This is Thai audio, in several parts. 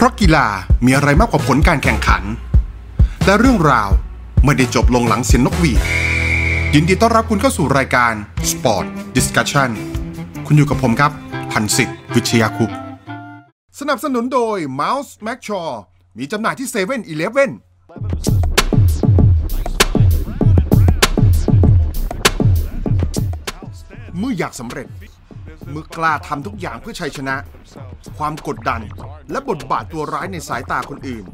เพราะกีฬามีอะไรมากกว่าผลการแข่งขัน และเรื่องราวไม่ได้จบลงหลังเสียงนกหวีด ยินดีต้อนรับคุณเข้าสู่รายการ Sport Discussion คุณอยู่กับผมครับ พันศิษย์วิชยาคุปสนับสนุนโดย Mouse m a c s h a w มีจำหน่ายที่7 e เ e ่ e อเมื่ออยากสำเร็จ มื่อกล้าทำทุกอย่างเพื่อชัยชนะ ความกดดัน และบทบาทตัวร้ายในสายตาคนอื่น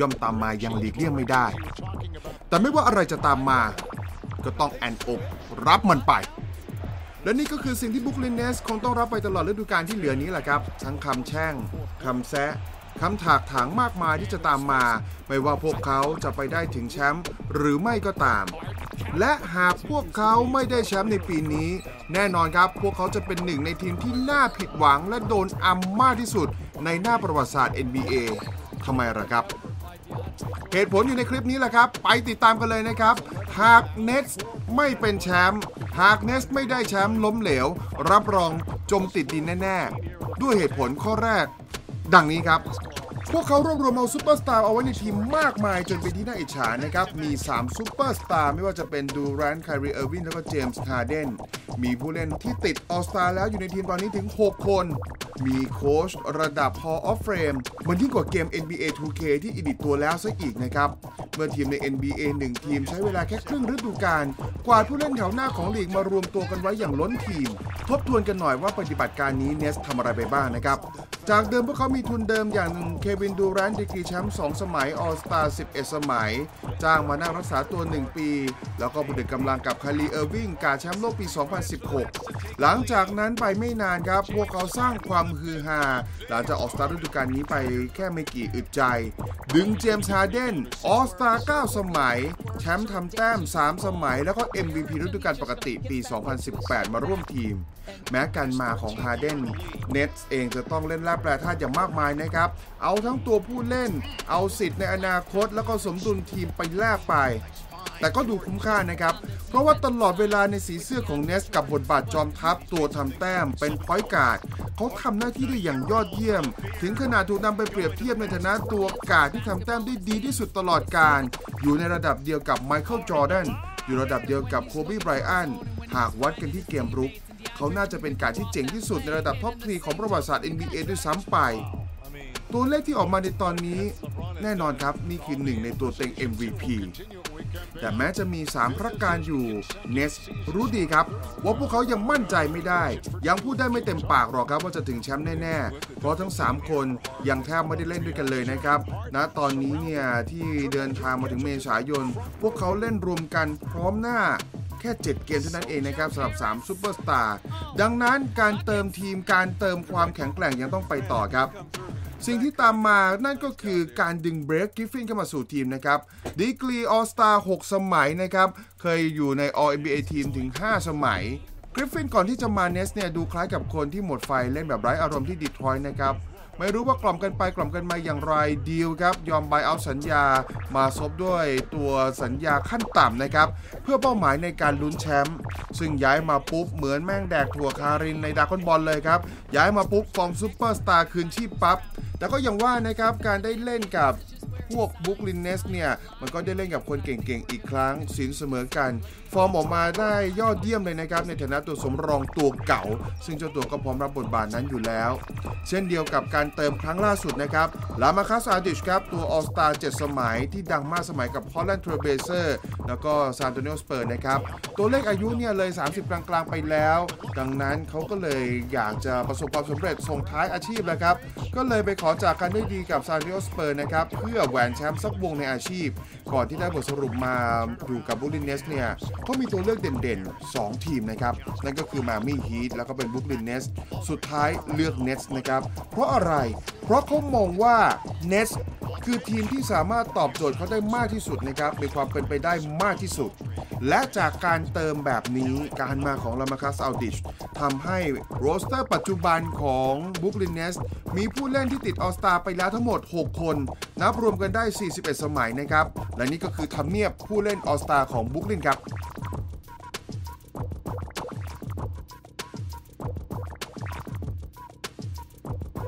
ย่อมตามมายังหลีกเลี่ยงไม่ได้ แต่ไม่ว่าอะไรจะตามมา ก็ต้องแอนอกรับมันไป และนี่ก็คือสิ่งที่บุคลินเนสคงต้องรับไปตลอดฤดูกาลที่เหลือนี้แหละครับ ทั้งคำแช่งคำแซะ คำถากถางมากมายที่จะตามมา ไม่ว่าพวกเขาจะไปได้ถึงแชมป์หรือไม่ก็ตาม และหากพวกเขาไม่ได้แชมป์ในปีนี้ แน่นอนครับ พวกเขาจะเป็นหนึ่งในทีมที่น่าผิดหวังและโดนอำมากที่สุด ในหน้าประวัติศาสตร์ NBA ทำไมล่ะครับ เหตุผลอยู่ในคลิปนี้แหละครับ ไปติดตามกันเลยนะครับ หาก Nets ไม่เป็นแชมป์หาก Nets ไม่ได้แชมป์ล้มเหลว รับรองจมติดดินแน่ ๆ ด้วยเหตุผลข้อแรก ดังนี้ครับ พวกเขารวบรวมเอาซูเปอร์สตาร์เอาไว้ในทีมมากมายจนเป็นที่น่าอิจฉานะครับ มี 3 ซูเปอร์สตาร์ไม่ว่าจะเป็นดูแรนต์ไครีเออร์วิงแล้วก็เจมส์ฮาร์เดนมีผู้เล่นที่ติดออสตาแล้วอยู่ในทีมตอนนี้ถึง 6 คน มีโค้ชระดับ Hall of Fame มันยิ่งกว่าเกม NBA 2K ที่อิดิตตัวแล้วซะอีกนะครับ เมื่อทีมใน NBA 1 ทีมใช้เวลาแค่ครึ่งฤดูกาลกว่าผู้เล่นแถวหน้าของลีกมารวมตัวกันไว้อย่างล้นทีม ทบทวนกันหน่อยว่าปฏิบัติการนี้เนสทำอะไรไปบ้างนะครับ จากเดิมพวกเขามีทุนเดิมอย่างเควินดูแรนดีกรีแชมป์2สมัยออสตา11 สมัย จ้างมานั่งรักษาตัว 1 ปี แล้วก็บวกกำลังกับไครีเออร์วิงกาแชมป์โลกปี 2016 หลังจากนั้นไปไม่นานครับ พวกเขาสร้างความฮือฮาหลังจากออกสตาร์ตฤดูกาลนี้ไปแค่ไม่กี่อึดใจ ดึงเจมส์ฮาร์เดน All-Star 9สมัย แชมป์ทำแต้ม 3 สมัย แล้วก็ MVP ฤดูกาลปกติปี 2018 มาร่วมทีม แม้การมาของฮาร์เดน Nets เองจะต้องเล่นแร่แปรธาตุอย่างมากมายนะครับ เอาทั้งตัวผู้เล่น เอาสิทธิ์ในอนาคต แล้วก็สมดุลทีมไปแลกไป แต่ก็ดูคุ้มค่านะครับ เพราะว่าตลอดเวลาในสีเสื้อของ Nets กับบทบาทจอมทัพตัวทำแต้มเป็น point guard เขาทำหน้าที่ได้อย่างยอดเยี่ยม ถึงขนาดถูกนำไปเปรียบเทียบในฐานะตัวการ์ดที่ทำแต้มได้ดีที่สุดตลอดกาล อยู่ในระดับเดียวกับไมเคิลจอร์แดนอยู่ระดับเดียวกับโคบีไบรอันหากวัดกันที่เกมรุก เขาน่าจะเป็นการที่เจ๋งที่สุดในระดับ top three ของประวัติศาสตร์ NBA ด้วยซ้ำไป ตัวเลขที่ออกมาในตอนนี้ แน่นอนครับนี่คือหนึ่งในตัวเต็ง MVP แต่แม้จะมี3พระการอยู่เนสรู้ดีครับ ว่าพวกเขายังมั่นใจไม่ได้ ยังพูดได้ไม่เต็มปากหรอกครับว่าจะถึงแชมป์แน่ ๆ เพราะทั้ง 3 คนยังแทบไม่ได้เล่นด้วยกันเลยนะครับณตอนนี้เนี่ยที่เดินทางมาถึงเมษายน พวกเขาเล่นรวมกันพร้อมหน้า ค่ 7 เกมเท่านั้นเองนะครับสำหรับ3ซูเปอร์สตาร์ดังนั้นการเติมทีมการเติมความแข็งแกร่งยังต้องไปต่อครับ สิ่งที่ตามมานั่นก็คือการดึงเบลค กริฟฟินเข้ามาสู่ทีมนะครับดีกรี All-Star 6สมัยนะครับ เคยอยู่ใน All NBA Team ถึง 5 สมัยกริฟฟินก่อนที่จะมา Nets เนี่ยดูคล้ายกับคนที่หมดไฟเล่นแบบไร้อารมณ์ที่ดีทรอยต์นะครับ ไม่รู้ว่ากล่อมกันไปกล่อมกันมาอย่างไรดีลครับ ยอม buyout สัญญามาซบด้วยตัวสัญญาขั้นต่ำนะครับ เพื่อเป้าหมายในการลุ้นแชมป์ซึ่งย้ายมาปุ๊บเหมือนแม่งแดกถั่วคารินในดราก้อนบอลเลยครับ ย้ายมาปุ๊บฟอร์มซูเปอร์สตาร์คืนชีพปั๊บแต่ก็ยังว่านะครับการได้เล่นกับ พวก Brooklyn Nets เนี่ย มันก็ได้เล่นกับคนเก่งๆ อีกครั้งศีลเสมอกัน ฟอร์มออกมาได้ยอดเยี่ยมเลยนะครับ ในฐานะตัวสำรองตัวเก๋า ซึ่งเจ้าตัวก็พร้อมรับบทบาทนั้นอยู่แล้ว เช่นเดียวกับการเติมครั้งล่าสุดนะครับลามาคัสอาดิชครับ ตัว All-Star 7สมัยที่ดังมากสมัยกับ Portland Trail Blazersแล้วก็ San Antonio Spurs นะครับ ตัวเลขอายุเนี่ยเลย 30 กลางๆ ไปแล้ว ดังนั้นเขาก็เลยอยากจะประสบความสำเร็จส่งท้ายอาชีพแล้วครับก็เลยไปขอจากกันได้ดีกับ San Antonio Spurs นะครับเพื่อแหวนแชมป์สักวงในอาชีพ ก่อนที่ได้บทสรุปมาอยู่กับ Brooklyn Nets เนี่ยเขามีตัวเลือกเด่นๆ 2 ทีมนะครับ นั่นก็คือ Miami Heat แล้วก็เป็น Brooklyn Nets สุดท้ายเลือก Nets นะครับ เพราะอะไร เพราะเขามองว่าNets คือทีมที่สามารถตอบโจทย์เขาได้มากที่สุดนะครับมีความเป็นไปได้มากที่สุด และจากการเติมแบบนี้การมาของลามาคัสอัลดิชทำให้ roster ปัจจุบันของ Brooklyn Nets มีผู้เล่นที่ติด All-Star ไปแล้วทั้งหมด 6 คน นับรวมกันได้ 41 สมัยนะครับ และนี่ก็คือทำเนียบผู้เล่น All-Star ของบุคลินครับ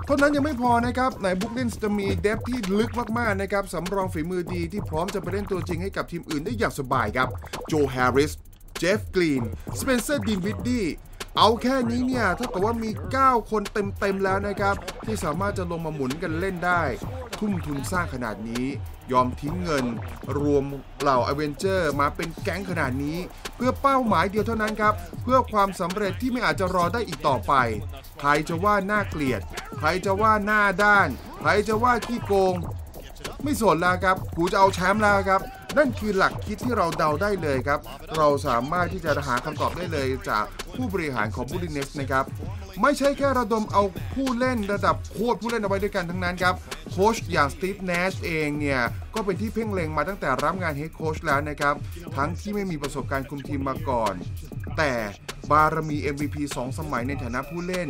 เท่านั้นยังไม่พอนะครับในบุกลินจะมี depth ที่ลึกมากๆนะครับสำรองฝีมือดีที่พร้อมจะไปเล่นตัวจริงให้กับทีมอื่นได้อย่างสบายครับโจแฮร์ริสเจฟกรีนสเปนเซอร์ดินวิดดี้เอาแค่นี้เนี่ยเท่ากับว่ามี 9 คนเต็มๆแล้วนะครับ ที่สามารถจะลงมาหมุนกันเล่นได้ ทุ่มทุนสร้างขนาดนี้ ยอมทิ้งเงิน รวมเหล่าอเวนเจอร์มาเป็นแก๊งขนาดนี้ เพื่อเป้าหมายเดียวเท่านั้นครับ เพื่อความสำเร็จที่ไม่อาจจะรอได้อีกต่อไป ใครจะว่าน่าเกลียด ใครจะว่าหน้าด้าน ใครจะว่าขี้โกง ไม่สนแล้วครับกูจะเอาแชมป์แล้วครับ นั่นคือหลักคิดที่เราเดาได้เลยครับ เราสามารถที่จะหาคำตอบได้เลยจากผู้บริหารของ Brooklyn Nets นะครับไม่ใช่แค่ระดมเอาผู้เล่นระดับโคตรผู้เล่นเอาไว้ด้วยกันทั้งนั้นครับโค้ชอย่างสตีฟ แนชเองเนี่ย ก็เป็นที่เพ่งเล็งมาตั้งแต่รับงาน head coach แล้วนะครับ ทั้งที่ไม่มีประสบการณ์คุมทีมมาก่อน แต่ บารมี MVP 2 สมัยในฐานะผู้เล่น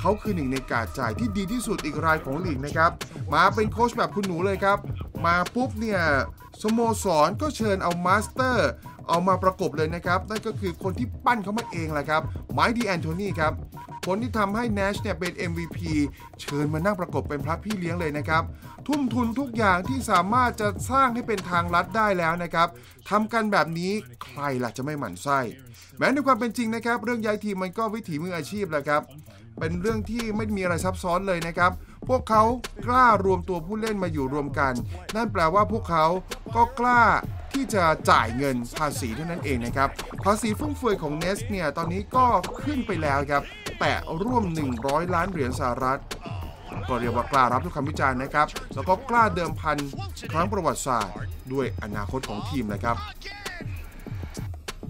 เขาคือหนึ่งในการ์ดจ่ายที่ดีที่สุดอีกรายของลีกนะครับ มาเป็นโค้ชแบบคุณหนูเลยครับ มาปุ๊บเนี่ยสโมสรก็เชิญเอา master เอามาประกบเลยนะครับ นั่นก็คือคนที่ปั้นเขามาเองแหละครับไมค์ดีแอนโทนีครับ คนที่ทำให้ Nash เนี่ยเป็น MVP เชิญมานั่งประกบเป็นพระพี่เลี้ยงเลยนะครับ ทุ่มทุนทุกอย่างที่สามารถจะสร้างให้เป็นทางลัดได้แล้วนะครับทำกันแบบนี้ใครล่ะจะไม่หมั่นไส้แม้ในความเป็นจริงนะครับ เรื่องย้ายทีมมันก็วิถีมืออาชีพแหละครับ เป็นเรื่องที่ไม่มีอะไรซับซ้อนเลยนะครับ พวกเขากล้ารวมตัวผู้เล่นมาอยู่รวมกัน นั่นแปลว่าพวกเขาก็กล้าที่จะจ่ายเงินภาษีเท่านั้นเองนะครับ ภาษีฟุ่มเฟือยของเนสเนี่ย ตอนนี้ก็ขึ้นไปแล้วครับ แต่ร่วม 100 ล้านเหรียญสหรัฐ ก็เรียกว่ากล้ารับทุกคำวิจารณ์นะครับ แล้วก็กล้าเดิมพันครั้งประวัติศาสตร์ ด้วยอนาคตของทีมนะครับ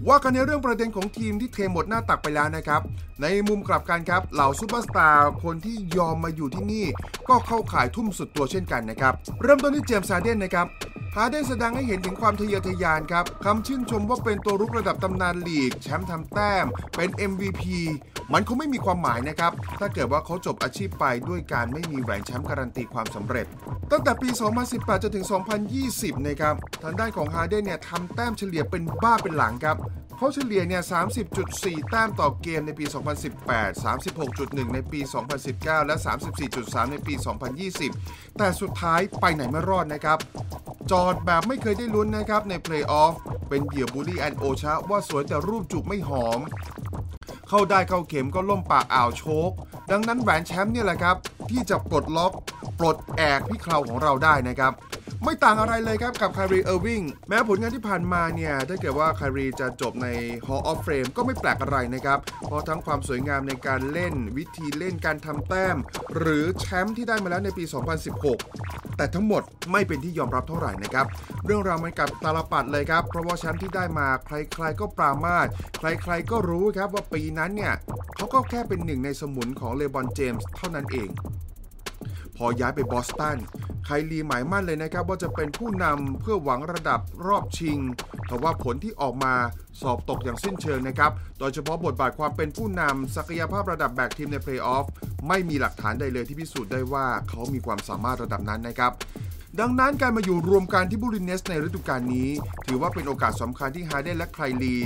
ว่ากันในเรื่องประเด็นของทีมที่เทหมดหน้าตักไปแล้วนะครับ ในมุมกลับกันครับ เหล่าซูเปอร์สตาร์คนที่ยอมมาอยู่ที่นี่ ก็เข้าข่ายทุ่มสุดตัวเช่นกันนะครับ เริ่มต้นที่เจมส์ฮาร์เดนนะครับ ฮาร์เดนแสดงให้เห็นถึงความทะเยอทะยานครับคำชื่นชมว่าเป็นตัวรุกระดับตำนานลีก แชมป์ทำแต้ม เป็น MVP มันคงไม่มีความหมายนะครับ ถ้าเกิดว่าเขาจบอาชีพไปด้วยการไม่มีแหวนแชมป์การันตีความสำเร็จ ตั้งแต่ปี 2018 จนถึง 2020 นะครับ ทางด้านของฮาเดนเนี่ยทำแต้มเฉลี่ยเป็นบ้าเป็นหลังครับเขาเฉลี่ยเนี่ย 30.4 แต้มต่อเกมในปี 2018 36.1 ในปี 2019 และ 34.3 ในปี 2020 แต่สุดท้ายไปไหนไม่รอดนะครับ จอดแบบไม่เคยได้ลุ้นนะครับในเพลย์ออฟเป็นเหยื่อบูลลี่อันโอชะว่าสวยแต่รูปจูบไม่หอม เข้าได้เข้าเข็มก็ล่มปากอ่าว choke ดังนั้นแหวนแชมป์เนี่ยแหละครับ ที่จะปลดล็อก ปลดแอกพี่เคราของเราได้นะครับ ไม่ต่างอะไรเลยครับกับไครีเออร์วิงแม้ผลงานที่ผ่านมาเนี่ยถ้าเกิดว่าไครีจะจบใน Hall of Fame ก็ไม่แปลกอะไรนะครับเพราะทั้งความสวยงามในการเล่นวิธีเล่นการทำแต้ม หรือแชมป์ที่ได้มาแล้วในปี 2016 แต่ทั้งหมดไม่เป็นที่ยอมรับเท่าไหร่นะครับ เรื่องราวมันกลับตาลปัตรเลยครับ เพราะว่าแชมป์ที่ได้มาใครๆก็ปรามาสใครๆก็รู้ครับว่าปีนั้นเนี่ยเขาก็แค่เป็นหนึ่งในสมุนของเลบรอนเจมส์เท่านั้นเอง พอย้ายไปบอสตัน ไครีหมายมั่นเลยนะครับ ว่าจะเป็นผู้นำเพื่อหวังระดับรอบชิง แต่ว่าผลที่ออกมาสอบตกอย่างสิ้นเชิงนะครับ โดยเฉพาะบทบาทความเป็นผู้นำศักยภาพระดับแบกทีมในเพลย์ออฟไม่มีหลักฐานใดเลยที่พิสูจน์ได้ว่าเขามีความสามารถระดับนั้นนะครับ ดังนั้นการมาอยู่รวมกันที่บูรินเนสในฤดูกาลนี้ ถือว่าเป็นโอกาสสำคัญที่ฮาร์เดนและไคลลี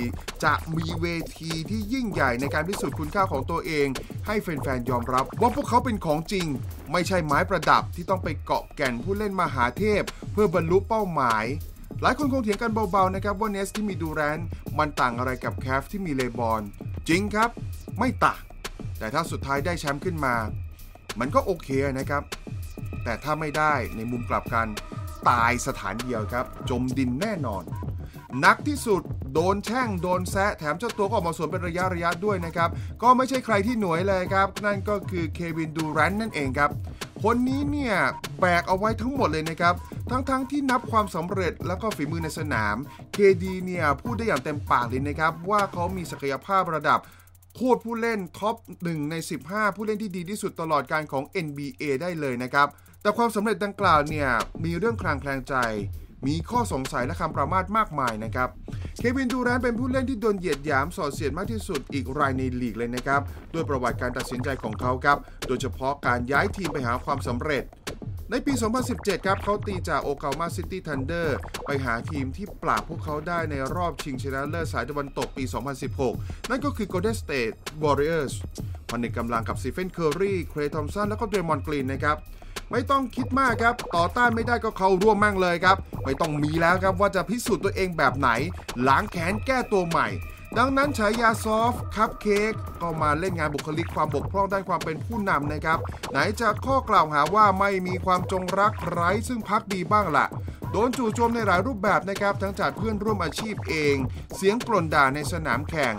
จะมีเวทีที่ยิ่งใหญ่ในการพิสูจน์คุณค่าของตัวเอง ให้แฟนๆยอมรับว่าพวกเขาเป็นของจริง ไม่ใช่ไม้ประดับที่ต้องไปเกาะแก่นผู้เล่นมหาเทพ เพื่อบรรลุเป้าหมาย หลายคนคงเถียงกันเบาๆนะครับว่าเนสที่มีดูแรนต์มันต่างอะไรกับแคฟที่มีเลบอน จริงครับ ไม่ต่างแต่ถ้าสุดท้ายได้แชมป์ขึ้นมา มันก็โอเคนะครับ แต่ถ้าไม่ได้ในมุมกลับกัน ตายสถานเดียวครับ จมดินแน่นอน นักที่สุดโดนแช่งโดนแซะ แถมเจ้าตัวก็ออกมาสวนเป็นระยะระยะด้วยนะครับ ก็ไม่ใช่ใครที่หน่วยเลยครับ นั่นก็คือเควินดูแรนต์นั่นเองครับ คนนี้เนี่ยแบกเอาไว้ทั้งหมดเลยนะครับทั้งๆทที่นับความสำเร็จแล้วก็ฝีมือในสนาม KD เนี่ยพูดได้อย่างเต็มปากเลยนะครับ ว่าเขามีศักยภาพระดับโคตรผู้เล่นท็อป 1 ใน 15 ผู้เล่นที่ดีที่สุดตลอดการของ NBA ได้เลยนะครับ แต่ความสำเร็จดังกล่าวเนี่ยมีเรื่องคลางแคลงใจ มีข้อสงสัยและคำประมาทมากมายนะครับ เควินดูแรนเป็นผู้เล่นที่โดนเหยียดหยามสอดเสียดมากที่สุดอีกรายในลีกเลยนะครับ ด้วยประวัติการตัดสินใจของเขาครับ โดยเฉพาะการย้ายทีมไปหาความสำเร็จในปี 2017 ครับเขาตีจากโอคลาโฮมาซิตี้ ธันเดอร์ไปหาทีมที่ปราบพวกเขาได้ในรอบชิงชนะเลิศสายตะวันตกปี 2016 นั่นก็คือ Golden State Warriors ผนึกกำลังกับสเตฟเฟนเคอร์รี เคลย์ทอมป์สัน แล้วก็เดรย์มอนด์ กรีนนะครับ ไม่ต้องคิดมากครับ ต่อต้านไม่ได้ก็เข้าร่วมมั่งเลยครับ ไม่ต้องมีแล้วครับว่าจะพิสูจน์ตัวเองแบบไหน ล้างแค้นแก้ตัวใหม่ ดังนั้นฉายา soft cupcake ก็มาเล่นงานบุคลิกความบกพร่องด้านความเป็นผู้นำนะครับ ไหนจะข้อกล่าวหาว่าไม่มีความจงรักไร้ซึ่งภักดีบ้างล่ะ โดนจู่โจมในหลายรูปแบบนะครับทั้งจากเพื่อนร่วมอาชีพเอง เสียงกล่นด่าในสนามแข่ง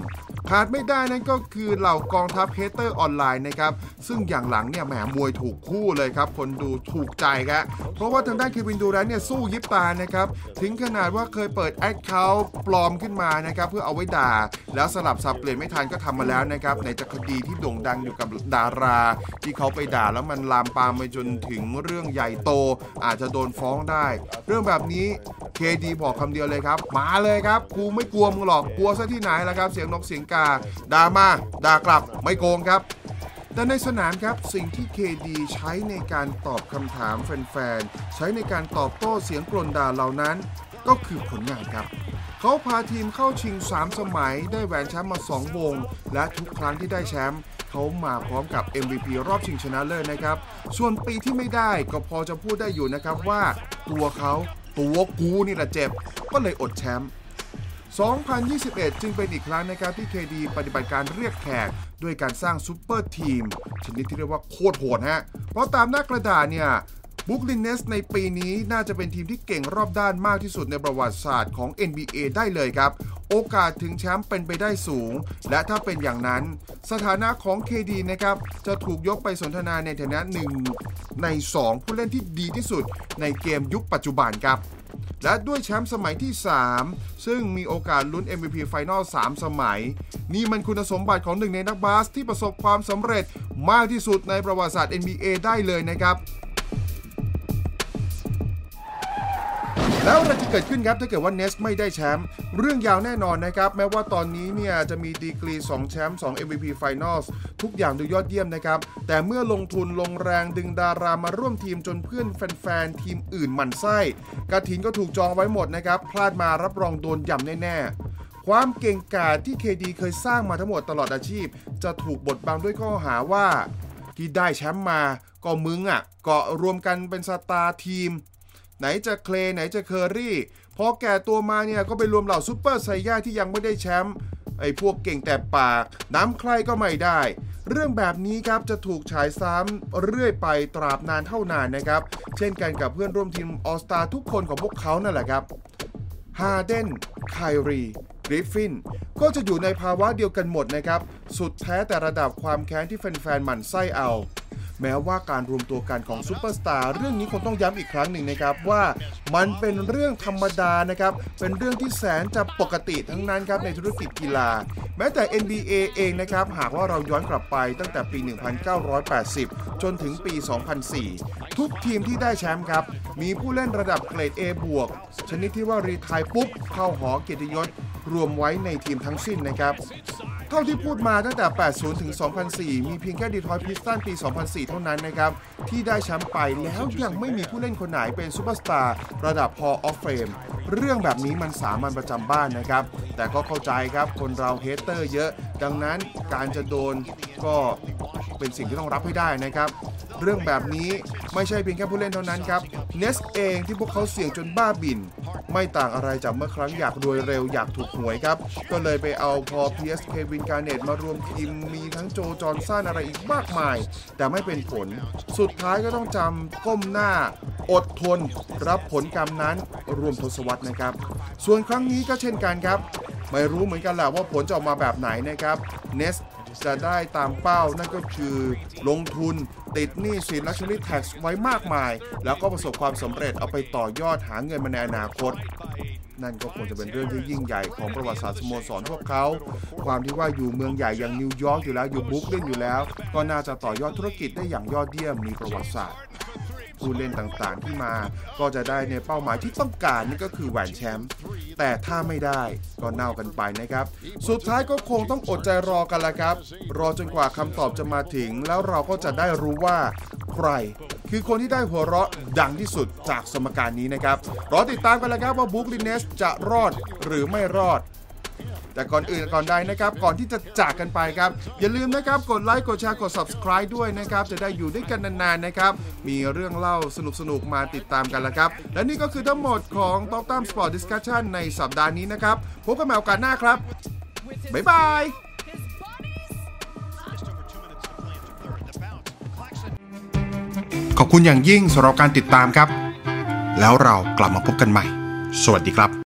ขาดไม่ได้นั่นก็คือเหล่ากองทัพ hater ออนไลน์นะครับซึ่งอย่างหลังเนี่ยแหมมวยถูกคู่เลยครับ คนดูถูกใจครับเพราะว่าทางด้านเควินดูแรนต์เนี่ยสู้ยิบตานะครับถึงขนาดว่าเคยเปิด account ปลอมขึ้นมานะครับเพื่อเอาไว้ด่า แล้วสลับสับเปลี่ยนไม่ทันก็ทำมาแล้วนะครับในจักรคดีที่โด่งดังอยู่กับดารา ที่เขาไปด่าแล้วมันลามปามไปจนถึงเรื่องใหญ่โต อาจจะโดนฟ้องได้ เรื่องแบบนี้เคดีบอกคำเดียวเลยครับ มาเลยครับกูไม่กลัวมึงหรอกกลัวซะที่ไหนล่ะครับ เสียงนกเสียงกาด่ามาด่ากลับไม่โกงครับแต่ในสนามครับสิ่งที่ KD ใช้ในการตอบคำถามแฟนๆ ใช้ในการตอบโต้เสียงกลนด่าเหล่านั้น ก็คือผลงานครับ เขาพาทีมเข้าชิง 3 สมัยได้แหวนแชมป์มา 2 วง และทุกครั้งที่ได้แชมป์เขามาพร้อมกับ MVP รอบชิงชนะเลิศนะครับ ส่วนปีที่ไม่ได้ก็พอจะพูดได้อยู่นะครับว่า ตัวเขาตัวกูนี่แหละเจ็บ ก็เลยอดแชมป์ 2021 จึงเป็นอีกครั้งนะครับที่ KD ปฏิบัติการเรียกแขกด้วยการสร้าง super team ชนิดที่เรียกว่าโคตรโหดฮะ เพราะตามหน้ากระดาษเนี่ย บรูคลินเนตส์ในปีนี้น่าจะเป็นทีมที่เก่งรอบด้านมากที่สุดในประวัติศาสตร์ของ NBA ได้เลยครับ โอกาสถึงแชมป์เป็นไปได้สูง และถ้าเป็นอย่างนั้น สถานะของ KD นะครับ จะถูกยกไปสนทนาในฐานะหนึ่งใน 2 ผู้เล่นที่ดีที่สุดในเกมยุคปัจจุบันครับและด้วยแชมป์สมัยที่ 3 ซึ่งมีโอกาสลุ้น MVP Final 3สมัย นี่มันคุณสมบัติของหนึ่งในนักบาสที่ประสบความสำเร็จมากที่สุดในประวัติศาสตร์ NBA ได้เลยนะครับ แล้วอะไรจะเกิดขึ้นครับถ้าเกิดว่าเนสไม่ได้แชมป์เรื่องยาวแน่นอนนะครับ แม้ว่าตอนนี้เนี่ยจะมีดีกรี 2 แชมป์2 MVP Finals ทุกอย่างดูยอดเยี่ยมนะครับ แต่เมื่อลงทุนลงแรงดึงดารามาร่วมทีมจนเพื่อนแฟนๆ ทีมอื่นหมั่นไส้กระถินก็ถูกจองไว้หมดนะครับ พลาดมารับรองโดนย่ำแน่ๆ ความเก่งกาจที่เคดีเคยสร้างมาทั้งหมดตลอดอาชีพ จะถูกบดบังด้วยข้อหาว่าที่ได้แชมป์มาก็มึงอะเกาะรวมกันเป็น star team ไหนจะเคลย์ไหนจะเคอรี่พอแก่ตัวมาเนี่ยก็ไปรวมเหล่าซูเปอร์ไซย่าที่ยังไม่ได้แชมป์ไอ้พวกเก่งแต่ปาก นำใครก็ไม่ได้ เรื่องแบบนี้ครับจะถูกฉายซ้ำเรื่อยไปตราบนานเท่านานนะครับ เช่นกันกับเพื่อนร่วมทีม all-star ทุกคนของพวกเขานั่นแหละครับฮาร์เดนไครีกริฟฟินก็จะอยู่ในภาวะเดียวกันหมดนะครับ สุดแท้แต่ระดับความแค้นที่แฟนๆหมั่นไส้เอา แม้ว่าการรวมตัวกันของซูเปอร์สตาร์เรื่องนี้คงต้องย้ำอีกครั้งหนึ่งนะครับว่ามันเป็นเรื่องธรรมดานะครับเป็นเรื่องที่แสนจะปกติทั้งนั้นครับในธุรกิจกีฬา แม้แต่ NBA เองนะครับหากว่าเราย้อนกลับไปตั้งแต่ปี 1980 จนถึงปี 2004 ทุกทีมที่ได้แชมป์ครับมีผู้เล่นระดับเกรด A บวกชนิดที่ว่า retire ปุ๊บเข้าหอเกียรติยศรวมไว้ในทีมทั้งสิ้นนะครับ เท่าที่พูดมาตั้งแต่ 80 ถึง 2004 มีเพียงแค่ดีทรอยต์พิสตันส์ปี 2004 เท่านั้นนะครับ ที่ได้แชมป์ไปแล้วยังไม่มีผู้เล่นคนไหนเป็นซูเปอร์สตาร์ระดับ Hall of Fame เรื่องแบบนี้มันสามัญประจำบ้านนะครับ แต่ก็เข้าใจครับคนเรา hater เยอะ ดังนั้นการจะโดนก็เป็นสิ่งที่ต้องรับให้ได้นะครับ เรื่องแบบนี้ไม่ใช่เพียงแค่ผู้เล่นเท่านั้นครับเนตส์เองที่พวกเขาเสี่ยงจนบ้าบิ่น ไม่ต่างอะไรจากเมื่อครั้งอยากรวยเร็วอยากถูกหวยครับ ก็เลยไปเอาพอพีเอสเควินการเนตมารวมทีมมีทั้งโจจอห์นสันอะไรอีกมากมาย แต่ไม่เป็นผล สุดท้ายก็ต้องจำก้มหน้า อดทน รับผลกรรมนั้นร่วมทศวรรษนะครับ ส่วนครั้งนี้ก็เช่นกันครับ ไม่รู้เหมือนกันแหละว่าผลจะออกมาแบบไหนนะครับเนตส์ จะได้ตามเป้านั่นก็คือลงทุนติดหนี้สิน luxury tax ไว้มากมาย แล้วก็ประสบความสำเร็จเอาไปต่อยอดหาเงินมาในอนาคตนั่นก็คงจะเป็นเรื่องที่ยิ่งใหญ่ของประวัติศาสตร์สโมสรพวกเขา ความที่ว่าอยู่เมืองใหญ่อย่างนิวยอร์กอยู่แล้วอยู่บรูคลินอยู่แล้ว ก็น่าจะต่อยอดธุรกิจได้อย่างยอดเยี่ยมมีประวัติศาสตร์ ผู้เล่นต่างๆ ที่มา ก็จะได้ในเป้าหมายที่ต้องการนั่นก็คือแหวนแชมป์แต่ถ้าไม่ได้ก็เน่ากันไปนะครับ สุดท้ายก็คงต้องอดใจรอกันละครับ รอจนกว่าคำตอบจะมาถึง แล้วเราก็จะได้รู้ว่า ใคร คือคนที่ได้หัวเราะดังที่สุดจากสมการนี้นะครับรอติดตามกันแล้วครับว่า Brooklyn Nets จะรอดหรือไม่รอด แต่ก่อนอื่นก่อนใดนะครับ ก่อนที่จะจากกันไปครับ อย่าลืมนะครับกดไลค์กดแชร์กด subscribe ด้วยนะครับ จะได้อยู่ด้วยกันนานๆนะครับ มีเรื่องเล่าสนุกๆมาติดตามกันแล้วครับ และนี่ก็คือทั้งหมดของ Talk ตาม Sport Discussion ในสัปดาห์นี้นะครับพบกันใหม่โอกาสหน้าครับบ๊ายบายขอบคุณอย่างยิ่งสำหรับการติดตามครับ แล้วเรากลับมาพบกันใหม่ สวัสดีครับ